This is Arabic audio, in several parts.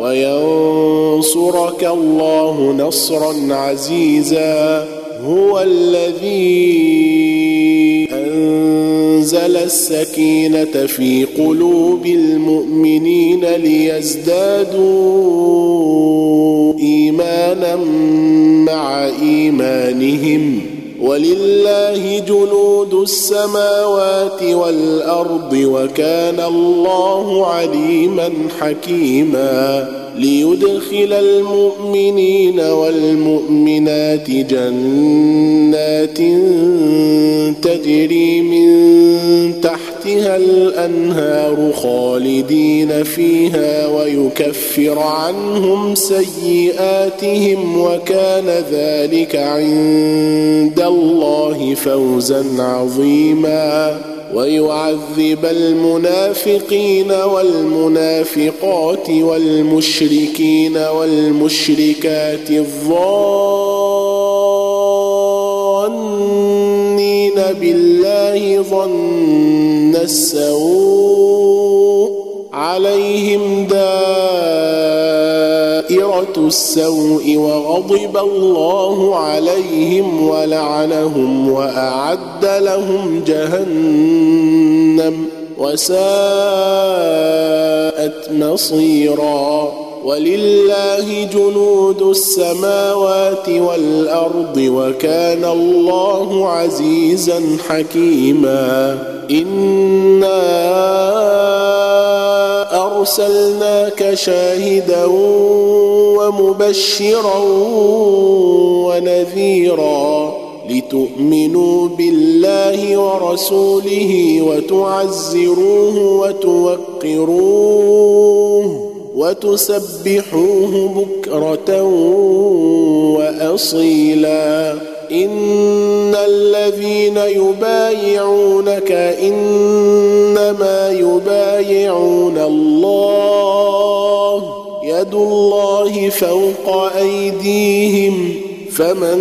وينصرك الله نصرا عزيزا. هو الذي أنزل السكينة في قلوب المؤمنين ليزدادوا ايمانا مع إيمانهم. ولله جنود السماوات والأرض وكان الله عليما حكيما ليدخل المؤمنين والمؤمنات جنات تجري من تحتها الأنهار خالدين فيها ويكفر عنهم سيئاتهم وكان ذلك عند الله فوزا عظيما. ويعذب المنافقين والمنافقات والمشركين والمشركات الظانين بالله ظن السوء عليهم دائرة السوء وغضب الله عليهم ولعنهم وأعد لهم جهنم وساءت مصيرا ولله جنود السماوات والأرض وكان الله عزيزا حكيما إنا أرسلناك شاهدا ومبشرا ونذيرا لتؤمنوا بالله ورسوله وتعزروه وتوقروه وتسبحوه بكرة وأصيلا. إن الذين يبايعونك إنما يبايعون الله. يد الله فوق أيديهم. فمن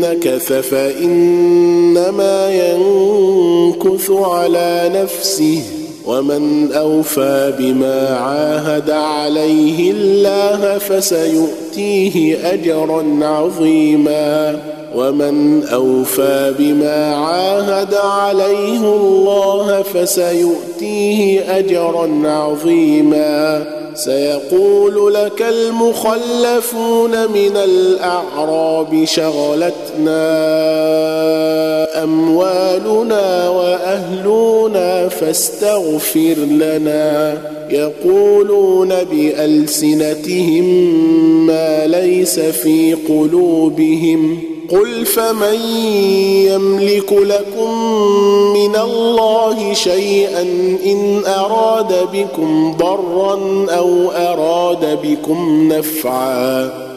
نكث فإنما ينكث على نفسه. ومن أوفى بما عاهد عليه الله فسيؤتيه أجرا عظيما. ومن أوفى بما عاهد عليه الله فسيؤتيه أجرا عظيما. سيقول لك المخلفون من الأعراب شغلتنا. اموالنا وأهلنا فاستغفر لنا. يقولون بألسنتهم ما ليس في قلوبهم. قل فمن يملك لكم من الله شيئا إن أراد بكم ضرا أو أراد بكم نفعا.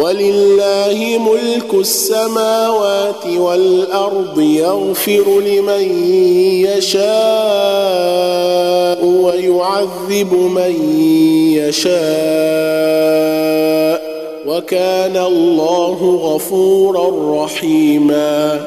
ولله ملك السماوات والأرض يغفر لمن يشاء ويعذب من يشاء وكان الله غفورا رحيما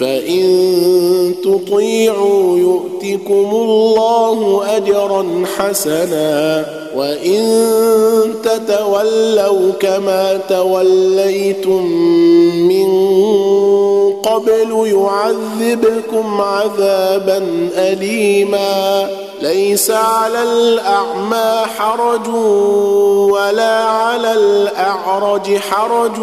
فان تطيعوا يؤتكم الله اجرا حسنا وان تتولوا كما توليتم من قبل يعذبكم عذابا اليما ليس على الأعمى حرج ولا على الأعرج حرج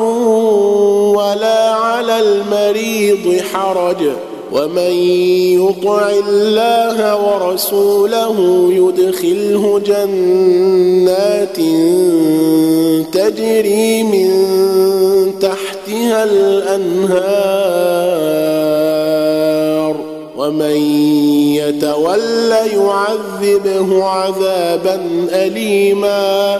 ولا على المريض حرج. ومن يطع الله ورسوله يدخله جنات تجري من تحتها الأنهار. ومن يتول يعذبه عذابا اليما.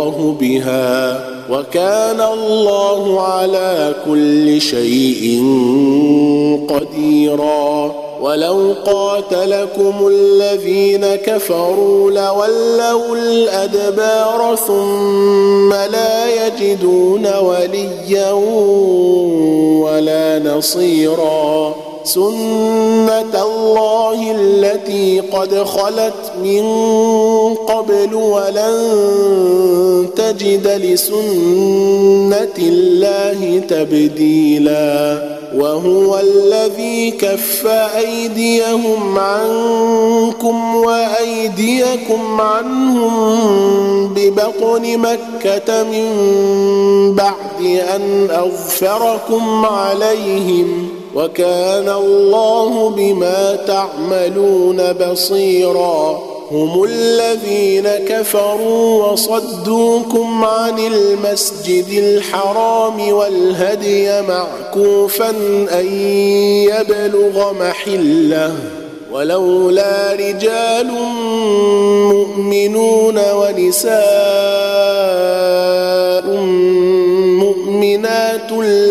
بها وكان الله على كل شيء قديرا. ولو قاتلكم الذين كفروا لولوا الأدبار ثم لا يجدون وليا ولا نصيرا. سنة الله التي قد خلت من قبل ولن تجد لسنة الله تبديلا وهو الذي كف أيديهم عنكم وأيديكم عنهم ببطن مكة من بعد أن اظفركم عليهم وكان الله بما تعملون بصيرا هم الذين كفروا وصدوكم عن المسجد الحرام والهدي معكوفا أن يبلغ محله. ولولا رجال مؤمنون ونساء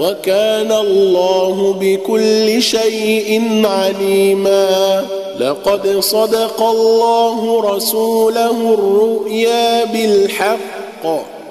وكان الله بكل شيء عليما. لقد صدق الله رسوله الرؤيا بالحق.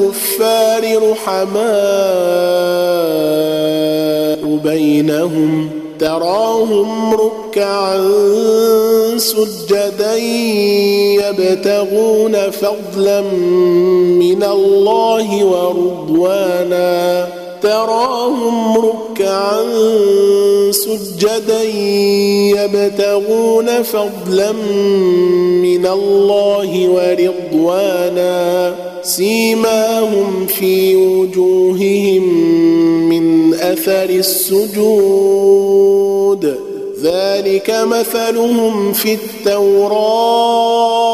الكفار رحماء بينهم تراهم ركعا سجدا يبتغون فضلا من الله ورضوانا. تراهم ركعا سجدا يبتغون فضلا من الله ورضوانا. سيماهم في وجوههم من أثر السجود. ذلك مثلهم في التوراه.